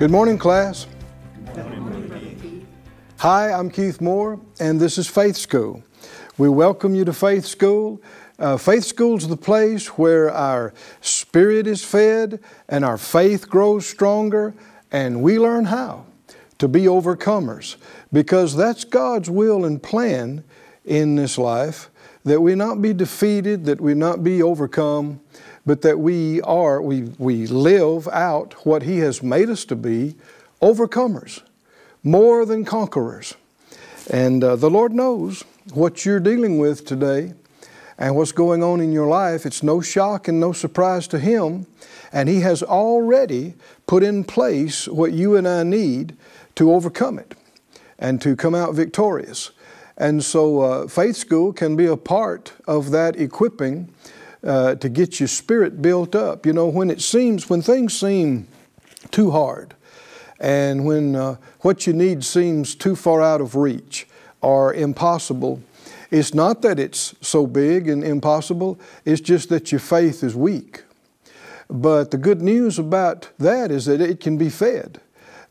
Good morning, class. Hi, I'm Keith Moore, and this is Faith School. We welcome you to Faith School. Uh, faith School is the place where our spirit is fed and our faith grows stronger, and we learn how to be overcomers because that's God's will and plan in this life that we not be defeated, that we not be overcome, but that we are, we, we live out what He has made us to be overcomers, more than conquerors. And uh, the Lord knows what you're dealing with today and what's going on in your life. It's no shock and no surprise to Him. And He has already put in place what you and I need to overcome it and to come out victorious. And so, uh, faith school can be a part of that equipping uh, to get your spirit built up. You know, when it seems, when things seem too hard, and when uh, what you need seems too far out of reach or impossible, it's not that it's so big and impossible, it's just that your faith is weak. But the good news about that is that it can be fed.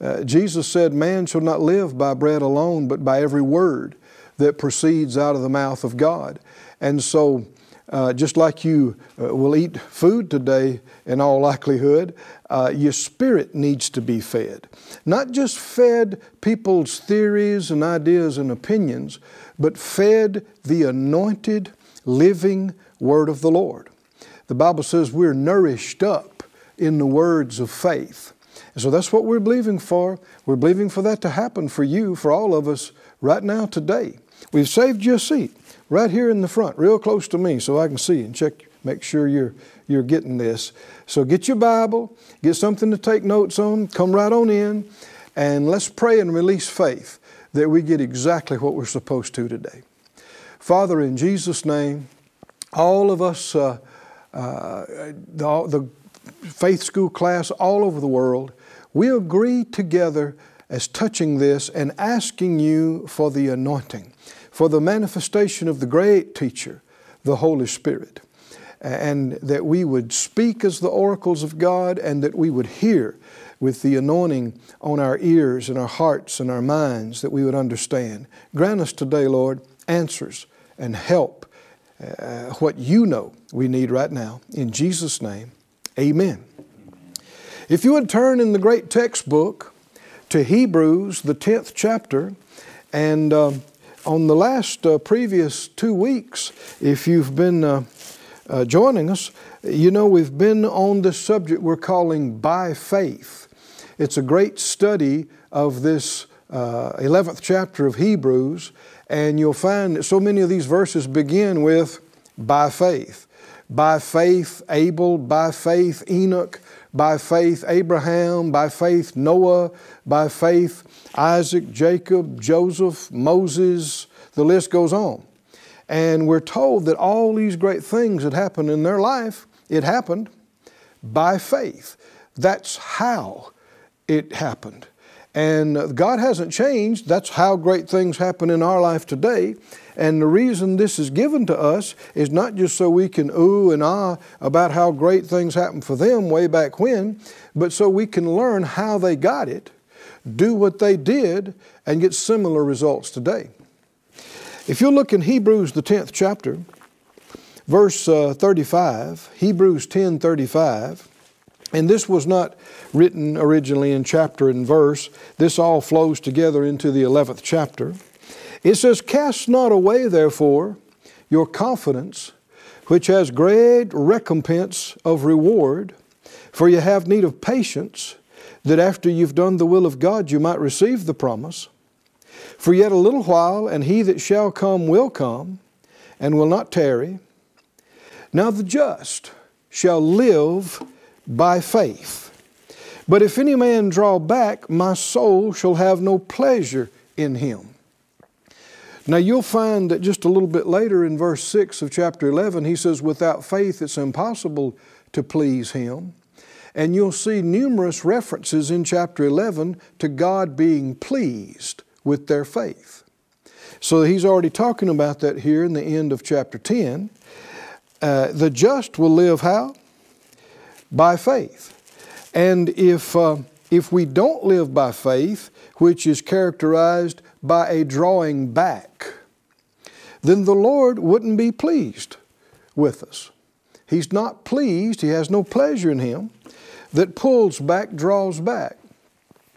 Uh, Jesus said, Man shall not live by bread alone, but by every word that proceeds out of the mouth of God. And so, uh, just like you uh, will eat food today, in all likelihood, uh, your spirit needs to be fed. Not just fed people's theories and ideas and opinions, but fed the anointed, living Word of the Lord. The Bible says we're nourished up in the words of faith. And so that's what we're believing for. We're believing for that to happen for you, for all of us, right now, today. We've saved you a seat right here in the front, real close to me, so I can see and check, make sure you're, you're getting this. So get your Bible, get something to take notes on, come right on in, and let's pray and release faith that we get exactly what we're supposed to today. Father, in Jesus' name, all of us, uh, uh, the, the faith school class all over the world, we agree together as touching this and asking you for the anointing for the manifestation of the great teacher, the Holy Spirit, and that we would speak as the oracles of God and that we would hear with the anointing on our ears and our hearts and our minds that we would understand. Grant us today, Lord, answers and help uh, what you know we need right now. In Jesus' name, amen. If you would turn in the great textbook to Hebrews, the 10th chapter, and um, on the last uh, previous two weeks, if you've been uh, uh, joining us, you know we've been on this subject we're calling by faith. It's a great study of this 11th uh, chapter of Hebrews, and you'll find that so many of these verses begin with by faith. By faith, Abel, by faith, Enoch, by faith, Abraham, by faith, Noah, by faith, Isaac, Jacob, Joseph, Moses, the list goes on. And we're told that all these great things that happened in their life, it happened by faith. That's how it happened. And God hasn't changed. That's how great things happen in our life today. And the reason this is given to us is not just so we can ooh and ah about how great things happened for them way back when, but so we can learn how they got it, do what they did, and get similar results today. If you look in Hebrews, the 10th chapter, verse uh, 35, Hebrews 10 35, and this was not written originally in chapter and verse, this all flows together into the 11th chapter. It says, Cast not away, therefore, your confidence, which has great recompense of reward, for you have need of patience, that after you've done the will of God, you might receive the promise. For yet a little while, and he that shall come will come, and will not tarry. Now the just shall live by faith. But if any man draw back, my soul shall have no pleasure in him. Now you'll find that just a little bit later in verse 6 of chapter 11, he says, Without faith it's impossible to please him. And you'll see numerous references in chapter 11 to God being pleased with their faith. So he's already talking about that here in the end of chapter 10. Uh, the just will live how? By faith. And if uh, if we don't live by faith, which is characterized by a drawing back, then the Lord wouldn't be pleased with us. He's not pleased, He has no pleasure in Him that pulls back, draws back.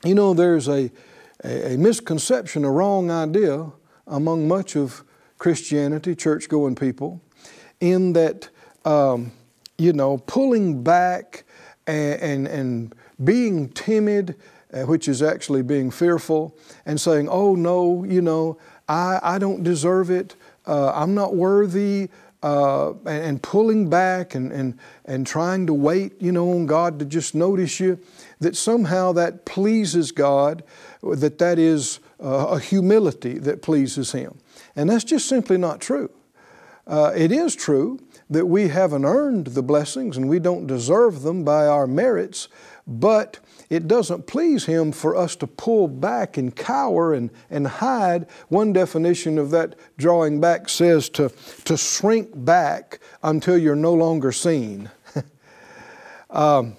You know, there's a, a, a misconception, a wrong idea among much of Christianity, church going people, in that, um, you know, pulling back and, and, and being timid, which is actually being fearful, and saying, oh no, you know, I, I don't deserve it, uh, I'm not worthy, uh, and, and, pulling back and, and, and trying to wait, you know, on God to just notice you, that somehow that pleases God, that that is uh, a humility that pleases Him. And that's just simply not true. Uh, it is true that we haven't earned the blessings and we don't deserve them by our merits, but it doesn't please Him for us to pull back and cower and, and hide. One definition of that drawing back says to, to shrink back until you're no longer seen. um,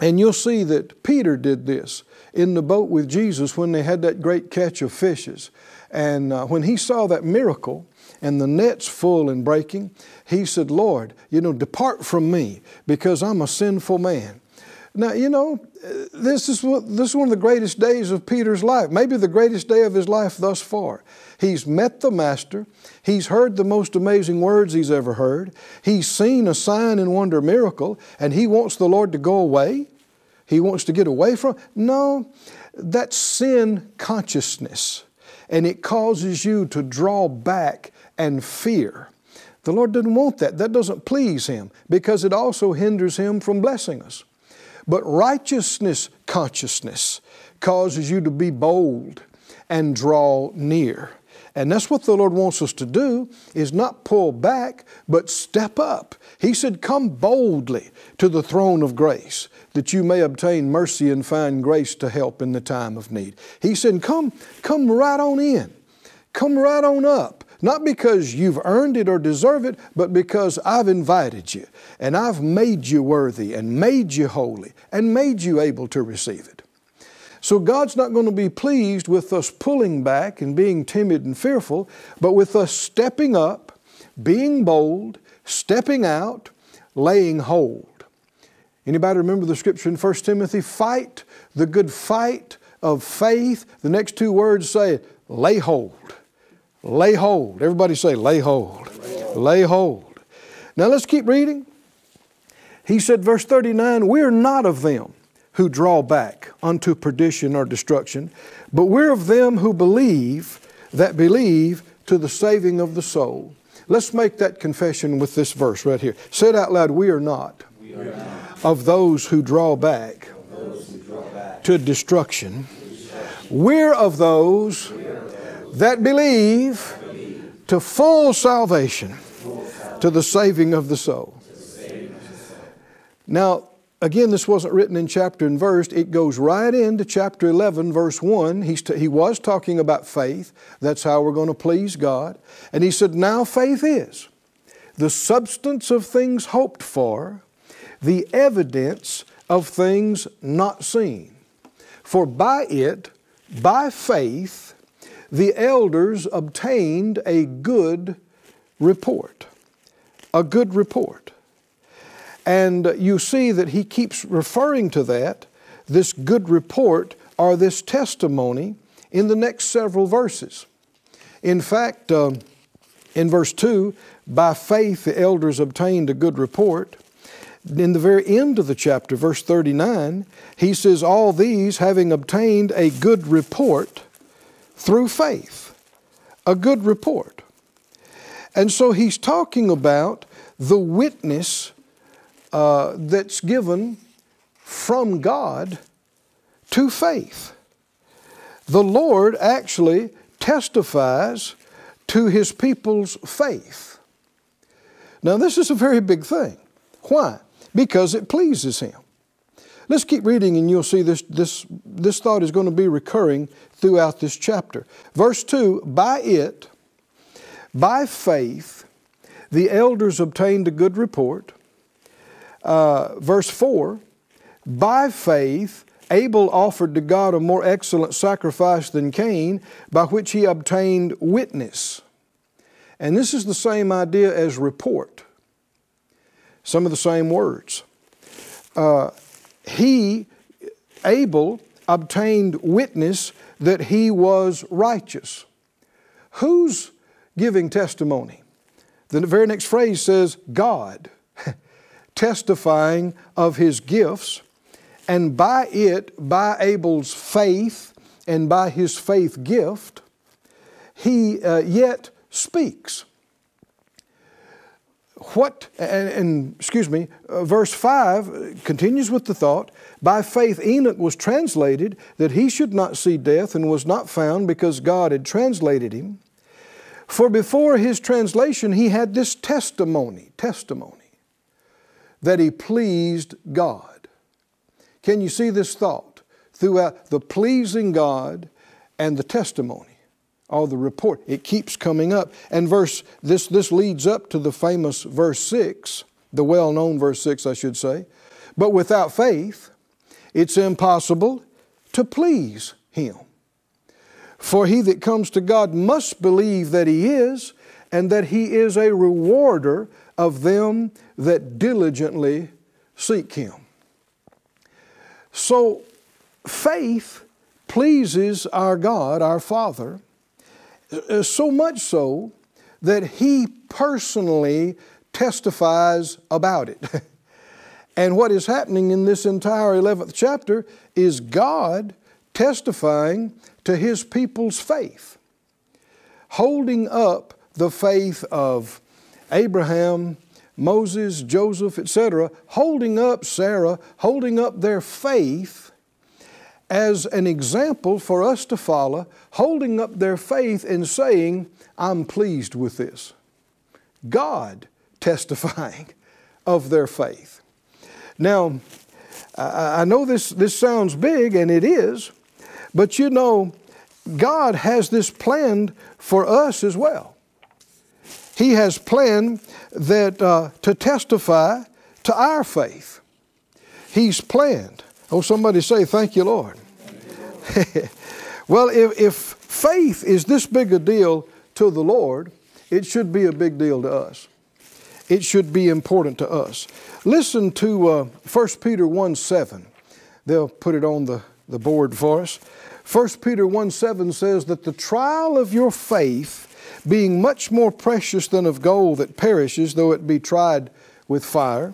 and you'll see that Peter did this in the boat with Jesus when they had that great catch of fishes. And uh, when he saw that miracle, and the net's full and breaking, he said, Lord, you know, depart from me because I'm a sinful man. Now, you know, this is, this is one of the greatest days of Peter's life, maybe the greatest day of his life thus far. He's met the Master. He's heard the most amazing words he's ever heard. He's seen a sign and wonder miracle, and he wants the Lord to go away. He wants to get away from. No, that's sin consciousness, and it causes you to draw back and fear. The Lord doesn't want that. That doesn't please Him because it also hinders Him from blessing us. But righteousness consciousness causes you to be bold and draw near. And that's what the Lord wants us to do is not pull back, but step up. He said, Come boldly to the throne of grace that you may obtain mercy and find grace to help in the time of need. He said, Come, come right on in. Come right on up. Not because you've earned it or deserve it, but because I've invited you and I've made you worthy and made you holy and made you able to receive it. So God's not going to be pleased with us pulling back and being timid and fearful, but with us stepping up, being bold, stepping out, laying hold. Anybody remember the scripture in 1 Timothy? Fight the good fight of faith. The next two words say, lay hold. Lay hold. Everybody say, lay hold. Lay hold. Now let's keep reading. He said, verse 39, we're not of them who draw back unto perdition or destruction, but we're of them who believe, that believe to the saving of the soul. Let's make that confession with this verse right here. Say it out loud, we are not, we are not. Of, those who draw back, who draw back to destruction. We're of those that believe to full salvation, to the saving of the soul. Now, again, this wasn't written in chapter and verse. It goes right into chapter 11, verse 1. He's t- he was talking about faith. That's how we're going to please God. And he said, Now faith is the substance of things hoped for, the evidence of things not seen. For by it, by faith, the elders obtained a good report. A good report. And you see that he keeps referring to that, this good report or this testimony, in the next several verses. In fact, uh, in verse 2, by faith the elders obtained a good report. In the very end of the chapter, verse 39, he says, All these having obtained a good report, through faith, a good report. And so he's talking about the witness uh, that's given from God to faith. The Lord actually testifies to his people's faith. Now, this is a very big thing. Why? Because it pleases him. Let's keep reading and you'll see this, this, this thought is going to be recurring throughout this chapter. Verse 2 By it, by faith, the elders obtained a good report. Uh, verse 4 By faith, Abel offered to God a more excellent sacrifice than Cain, by which he obtained witness. And this is the same idea as report, some of the same words. Uh, he, Abel, obtained witness that he was righteous. Who's giving testimony? The very next phrase says, God, testifying of his gifts, and by it, by Abel's faith and by his faith gift, he uh, yet speaks. What, and, and excuse me, uh, verse 5 continues with the thought By faith Enoch was translated that he should not see death and was not found because God had translated him. For before his translation, he had this testimony, testimony, that he pleased God. Can you see this thought? Throughout the pleasing God and the testimony or the report. It keeps coming up. And verse this this leads up to the famous verse 6, the well-known verse 6 I should say. But without faith it's impossible to please him. For he that comes to God must believe that he is and that he is a rewarder of them that diligently seek him. So faith pleases our God, our Father, Uh, so much so that he personally testifies about it. and what is happening in this entire 11th chapter is God testifying to his people's faith, holding up the faith of Abraham, Moses, Joseph, etc., holding up Sarah, holding up their faith as an example for us to follow, holding up their faith and saying, I'm pleased with this. God testifying of their faith. Now, I know this, this sounds big, and it is, but you know, God has this planned for us as well. He has planned that uh, to testify to our faith. He's planned Oh, somebody say, Thank you, Lord. well, if, if faith is this big a deal to the Lord, it should be a big deal to us. It should be important to us. Listen to uh, 1 Peter 1 7. They'll put it on the, the board for us. 1 Peter 1 7 says that the trial of your faith, being much more precious than of gold that perishes, though it be tried with fire,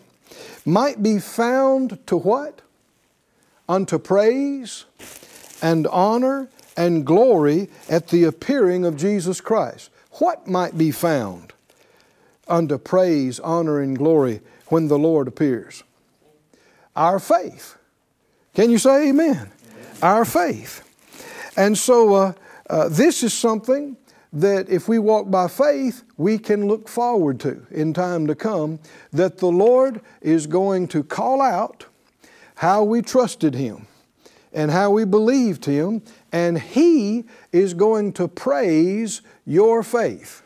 might be found to what? Unto praise and honor and glory at the appearing of Jesus Christ. What might be found unto praise, honor, and glory when the Lord appears? Our faith. Can you say amen? amen. Our faith. And so uh, uh, this is something that if we walk by faith, we can look forward to in time to come, that the Lord is going to call out how we trusted Him and how we believed Him, and He is going to praise your faith.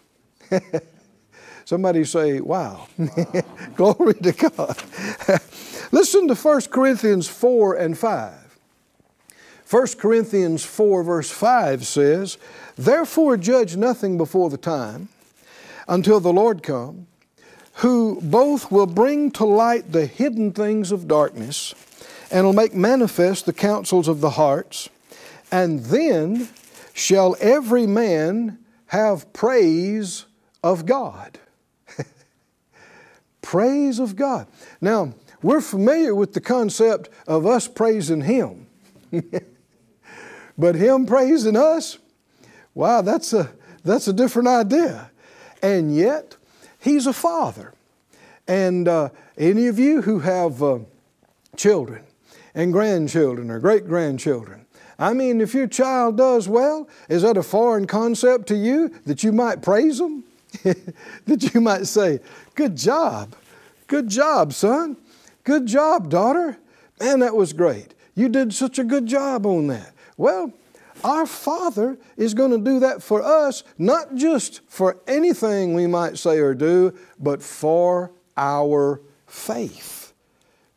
Somebody say, wow. Glory to God. Listen to 1 Corinthians 4 and 5. 1 Corinthians 4, verse 5 says, Therefore judge nothing before the time until the Lord come, who both will bring to light the hidden things of darkness and will make manifest the counsels of the hearts. And then shall every man have praise of God. praise of God. Now, we're familiar with the concept of us praising Him. but Him praising us, wow, that's a, that's a different idea. And yet, He's a Father. And uh, any of you who have uh, children, and grandchildren or great grandchildren. I mean, if your child does well, is that a foreign concept to you that you might praise them? that you might say, Good job, good job, son, good job, daughter. Man, that was great. You did such a good job on that. Well, our Father is going to do that for us, not just for anything we might say or do, but for our faith.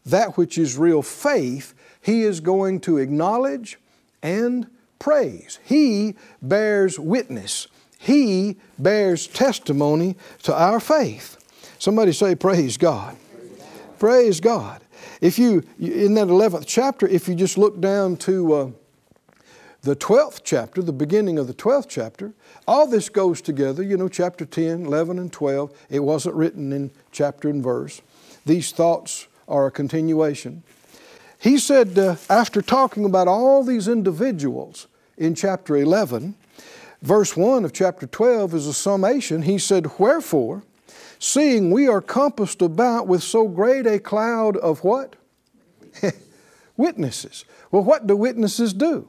That which is real faith he is going to acknowledge and praise. He bears witness. He bears testimony to our faith. Somebody say, Praise God. Praise God. If you, in that 11th chapter, if you just look down to uh, the 12th chapter, the beginning of the 12th chapter, all this goes together. You know, chapter 10, 11, and 12. It wasn't written in chapter and verse. These thoughts are a continuation. He said, uh, after talking about all these individuals in chapter 11, verse 1 of chapter 12 is a summation. He said, Wherefore, seeing we are compassed about with so great a cloud of what? witnesses. Well, what do witnesses do?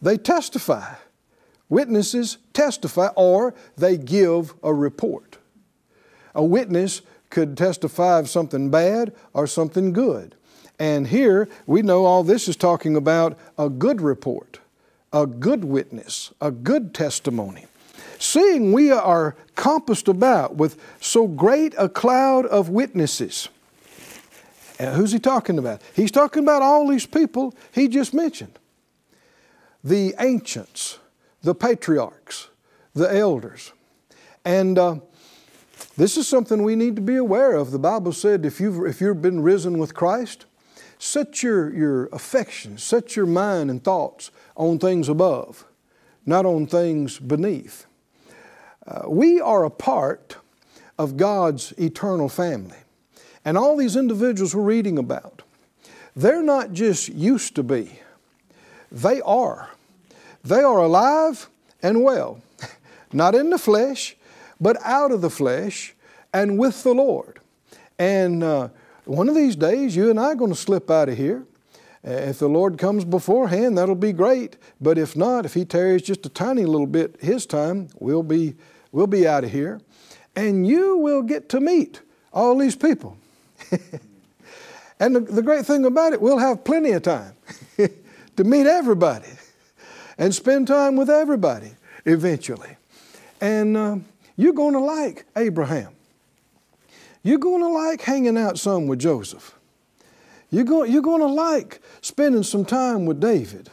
They testify. Witnesses testify or they give a report. A witness could testify of something bad or something good. And here we know all this is talking about a good report, a good witness, a good testimony. Seeing we are compassed about with so great a cloud of witnesses. Uh, who's he talking about? He's talking about all these people he just mentioned the ancients, the patriarchs, the elders. And uh, this is something we need to be aware of. The Bible said if you've, if you've been risen with Christ, set your, your affections, set your mind and thoughts on things above, not on things beneath. Uh, we are a part of God's eternal family. And all these individuals we're reading about, they're not just used to be, they are. They are alive and well, not in the flesh, but out of the flesh and with the Lord. And uh, one of these days, you and I are going to slip out of here. Uh, if the Lord comes beforehand, that'll be great. But if not, if He tarries just a tiny little bit His time, we'll be, we'll be out of here. And you will get to meet all these people. and the, the great thing about it, we'll have plenty of time to meet everybody and spend time with everybody eventually. And uh, you're going to like Abraham. You're going to like hanging out some with Joseph. You're going, you're going to like spending some time with David.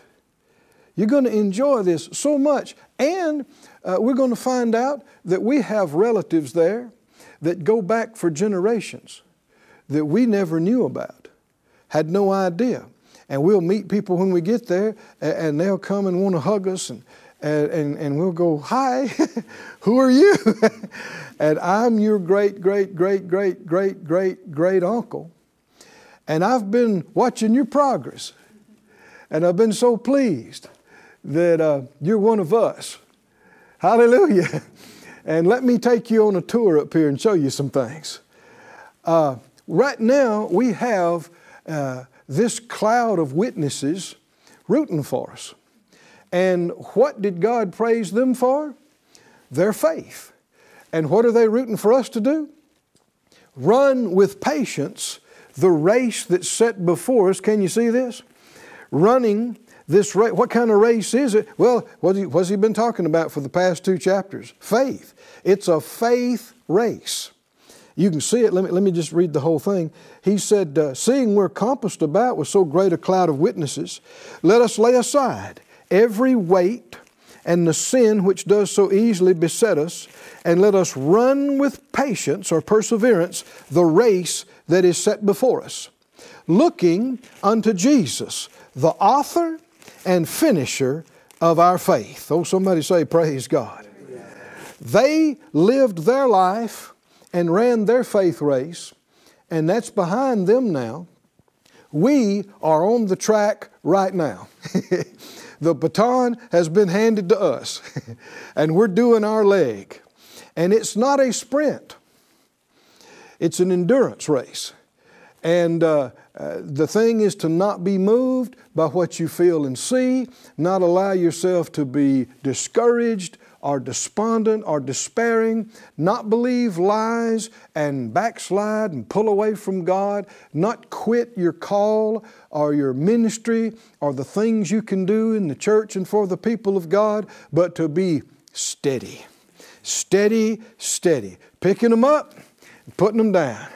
You're going to enjoy this so much. And uh, we're going to find out that we have relatives there that go back for generations that we never knew about, had no idea. And we'll meet people when we get there, and they'll come and want to hug us, and, and, and we'll go, Hi, who are you? and I'm your great, great, great, great, great, great, great uncle. And I've been watching your progress. And I've been so pleased that uh, you're one of us. Hallelujah. And let me take you on a tour up here and show you some things. Uh, right now, we have uh, this cloud of witnesses rooting for us. And what did God praise them for? Their faith. And what are they rooting for us to do? Run with patience the race that's set before us. Can you see this? Running this race. What kind of race is it? Well, what's he, been talking about for the past two chapters? Faith. It's a faith race. You can see it. Let me, let me just read the whole thing. He said, uh, Seeing we're compassed about with so great a cloud of witnesses, let us lay aside every weight and the sin which does so easily beset us, and let us run with patience or perseverance the race that is set before us, looking unto Jesus, the author and finisher of our faith. Oh, somebody say, Praise God. They lived their life and ran their faith race, and that's behind them now. We are on the track right now. the baton has been handed to us, and we're doing our leg. And it's not a sprint, it's an endurance race. And uh, uh, the thing is to not be moved by what you feel and see, not allow yourself to be discouraged or despondent are despairing, not believe lies and backslide and pull away from God, not quit your call or your ministry or the things you can do in the church and for the people of God, but to be steady. Steady, steady. Picking them up, and putting them down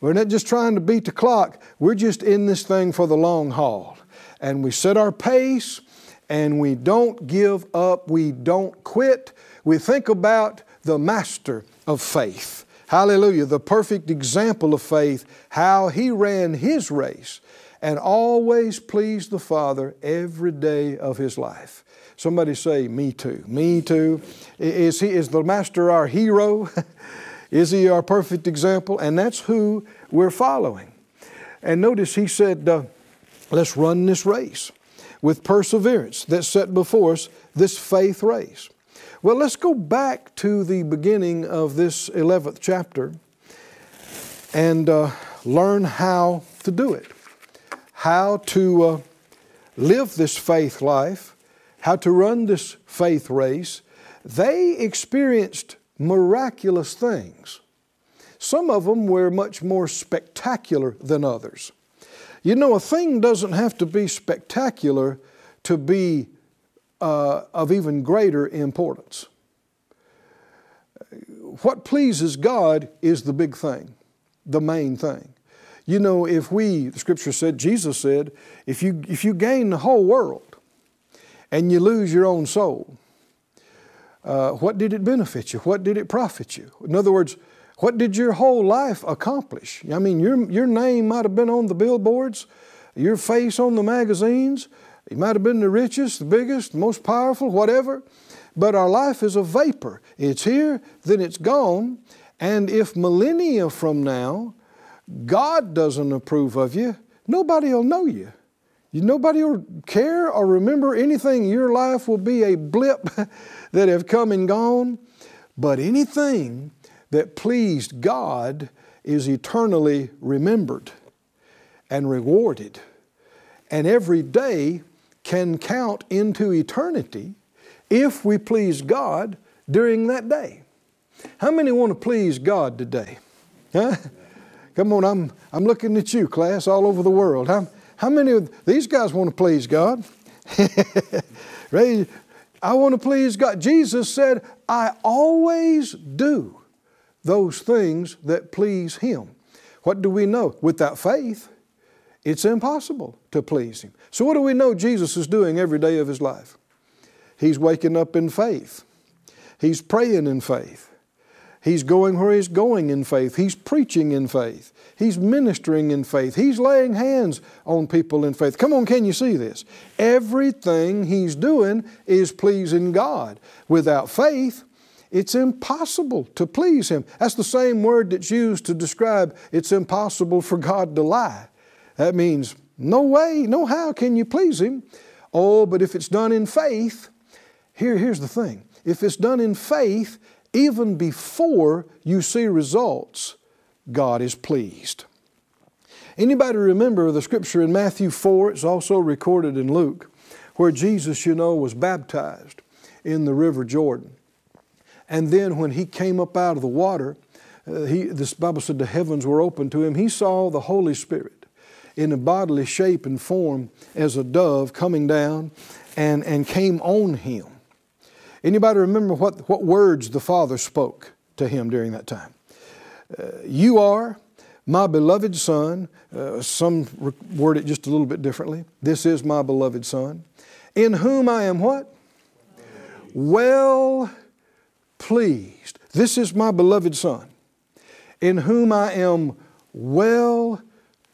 We're not just trying to beat the clock, we're just in this thing for the long haul. And we set our pace and we don't give up, we don't quit. We think about the master of faith. Hallelujah, the perfect example of faith, how he ran his race and always pleased the Father every day of his life. Somebody say, Me too. Me too. Is, he, is the Master our hero? is he our perfect example? And that's who we're following. And notice he said, uh, Let's run this race with perseverance that's set before us, this faith race. Well, let's go back to the beginning of this 11th chapter and uh, learn how to do it, how to uh, live this faith life, how to run this faith race. They experienced miraculous things. Some of them were much more spectacular than others. You know, a thing doesn't have to be spectacular to be uh, of even greater importance. What pleases God is the big thing, the main thing. You know, if we, the scripture said, Jesus said, if you, if you gain the whole world and you lose your own soul, uh, what did it benefit you? What did it profit you? In other words, what did your whole life accomplish? I mean, your, your name might have been on the billboards, your face on the magazines, you might have been the richest, the biggest, the most powerful, whatever, but our life is a vapor. It's here, then it's gone, and if millennia from now God doesn't approve of you, nobody will know you. you nobody will care or remember anything. Your life will be a blip that have come and gone. But anything that pleased God is eternally remembered and rewarded. And every day can count into eternity if we please God during that day. How many want to please God today? Huh? Come on, I'm, I'm looking at you, class, all over the world. How, how many of these guys want to please God? I want to please God. Jesus said, I always do those things that please Him. What do we know? Without faith, it's impossible to please Him. So, what do we know Jesus is doing every day of His life? He's waking up in faith, He's praying in faith, He's going where He's going in faith, He's preaching in faith, He's ministering in faith, He's laying hands on people in faith. Come on, can you see this? Everything He's doing is pleasing God. Without faith, it's impossible to please Him. That's the same word that's used to describe it's impossible for God to lie. That means no way, no how can you please Him. Oh, but if it's done in faith, here, here's the thing. If it's done in faith, even before you see results, God is pleased. Anybody remember the scripture in Matthew 4? It's also recorded in Luke, where Jesus, you know, was baptized in the River Jordan. And then when he came up out of the water, uh, he, this Bible said the heavens were open to him. He saw the Holy Spirit in a bodily shape and form as a dove coming down and, and came on him. Anybody remember what, what words the Father spoke to him during that time? Uh, you are my beloved Son. Uh, some word it just a little bit differently. This is my beloved Son, in whom I am what? Well pleased. This is my beloved Son, in whom I am well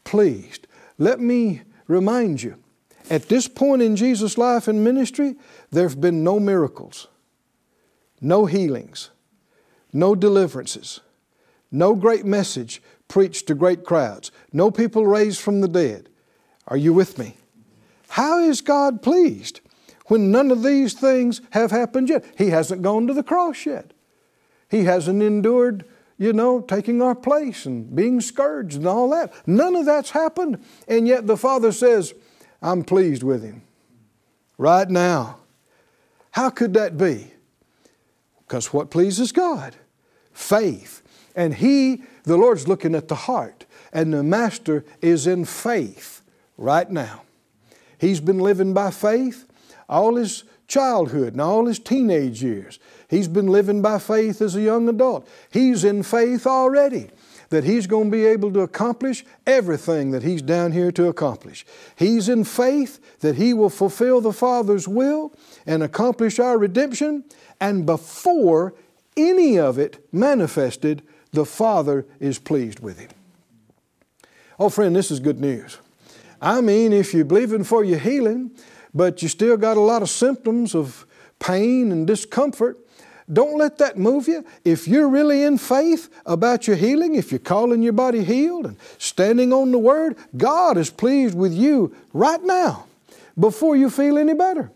pleased. Let me remind you, at this point in Jesus' life and ministry, there have been no miracles, no healings, no deliverances, no great message preached to great crowds, no people raised from the dead. Are you with me? How is God pleased? When none of these things have happened yet. He hasn't gone to the cross yet. He hasn't endured, you know, taking our place and being scourged and all that. None of that's happened. And yet the Father says, I'm pleased with him right now. How could that be? Because what pleases God? Faith. And He, the Lord's looking at the heart, and the Master is in faith right now. He's been living by faith all his childhood and all his teenage years. He's been living by faith as a young adult. He's in faith already. that he's going to be able to accomplish everything that he's down here to accomplish. He's in faith that he will fulfill the Father's will and accomplish our redemption, and before any of it manifested, the Father is pleased with him. Oh, friend, this is good news. I mean, if you're believing for your healing, but you still got a lot of symptoms of pain and discomfort, don't let that move you. If you're really in faith about your healing, if you're calling your body healed and standing on the Word, God is pleased with you right now before you feel any better.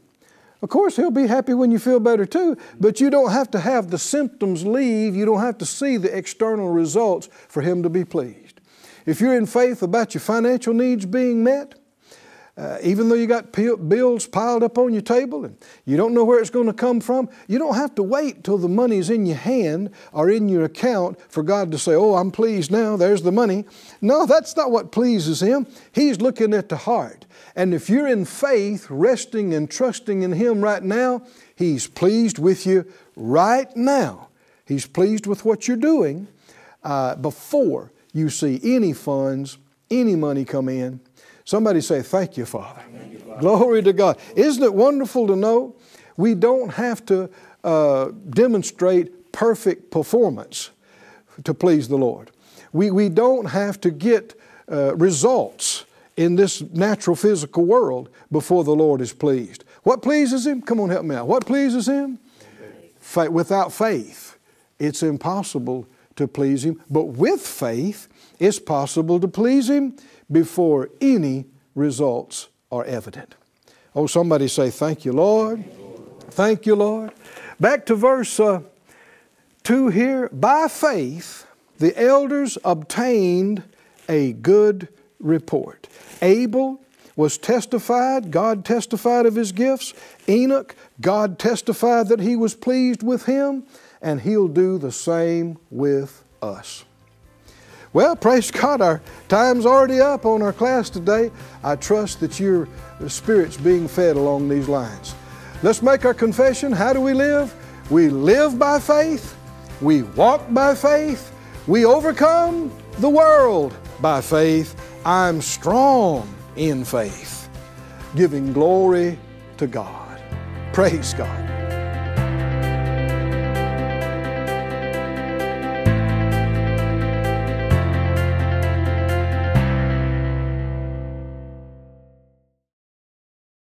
Of course, He'll be happy when you feel better too, but you don't have to have the symptoms leave. You don't have to see the external results for Him to be pleased. If you're in faith about your financial needs being met, uh, even though you got bills piled up on your table and you don't know where it's going to come from, you don't have to wait till the money's in your hand or in your account for God to say, Oh, I'm pleased now, there's the money. No, that's not what pleases Him. He's looking at the heart. And if you're in faith, resting and trusting in Him right now, He's pleased with you right now. He's pleased with what you're doing uh, before you see any funds, any money come in Somebody say, Thank you, Father. Thank you, Father. Glory to God. Isn't it wonderful to know we don't have to uh, demonstrate perfect performance to please the Lord? We, we don't have to get uh, results in this natural physical world before the Lord is pleased. What pleases Him? Come on, help me out. What pleases Him? Faith. Without faith, it's impossible to please Him. But with faith, it's possible to please Him before any results are evident. Oh, somebody say, Thank you, Lord. Thank you, Lord. Back to verse uh, 2 here. By faith, the elders obtained a good report. Abel was testified, God testified of his gifts. Enoch, God testified that he was pleased with him, and he'll do the same with us. Well, praise God, our time's already up on our class today. I trust that your spirit's being fed along these lines. Let's make our confession. How do we live? We live by faith, we walk by faith, we overcome the world by faith. I'm strong in faith, giving glory to God. Praise God.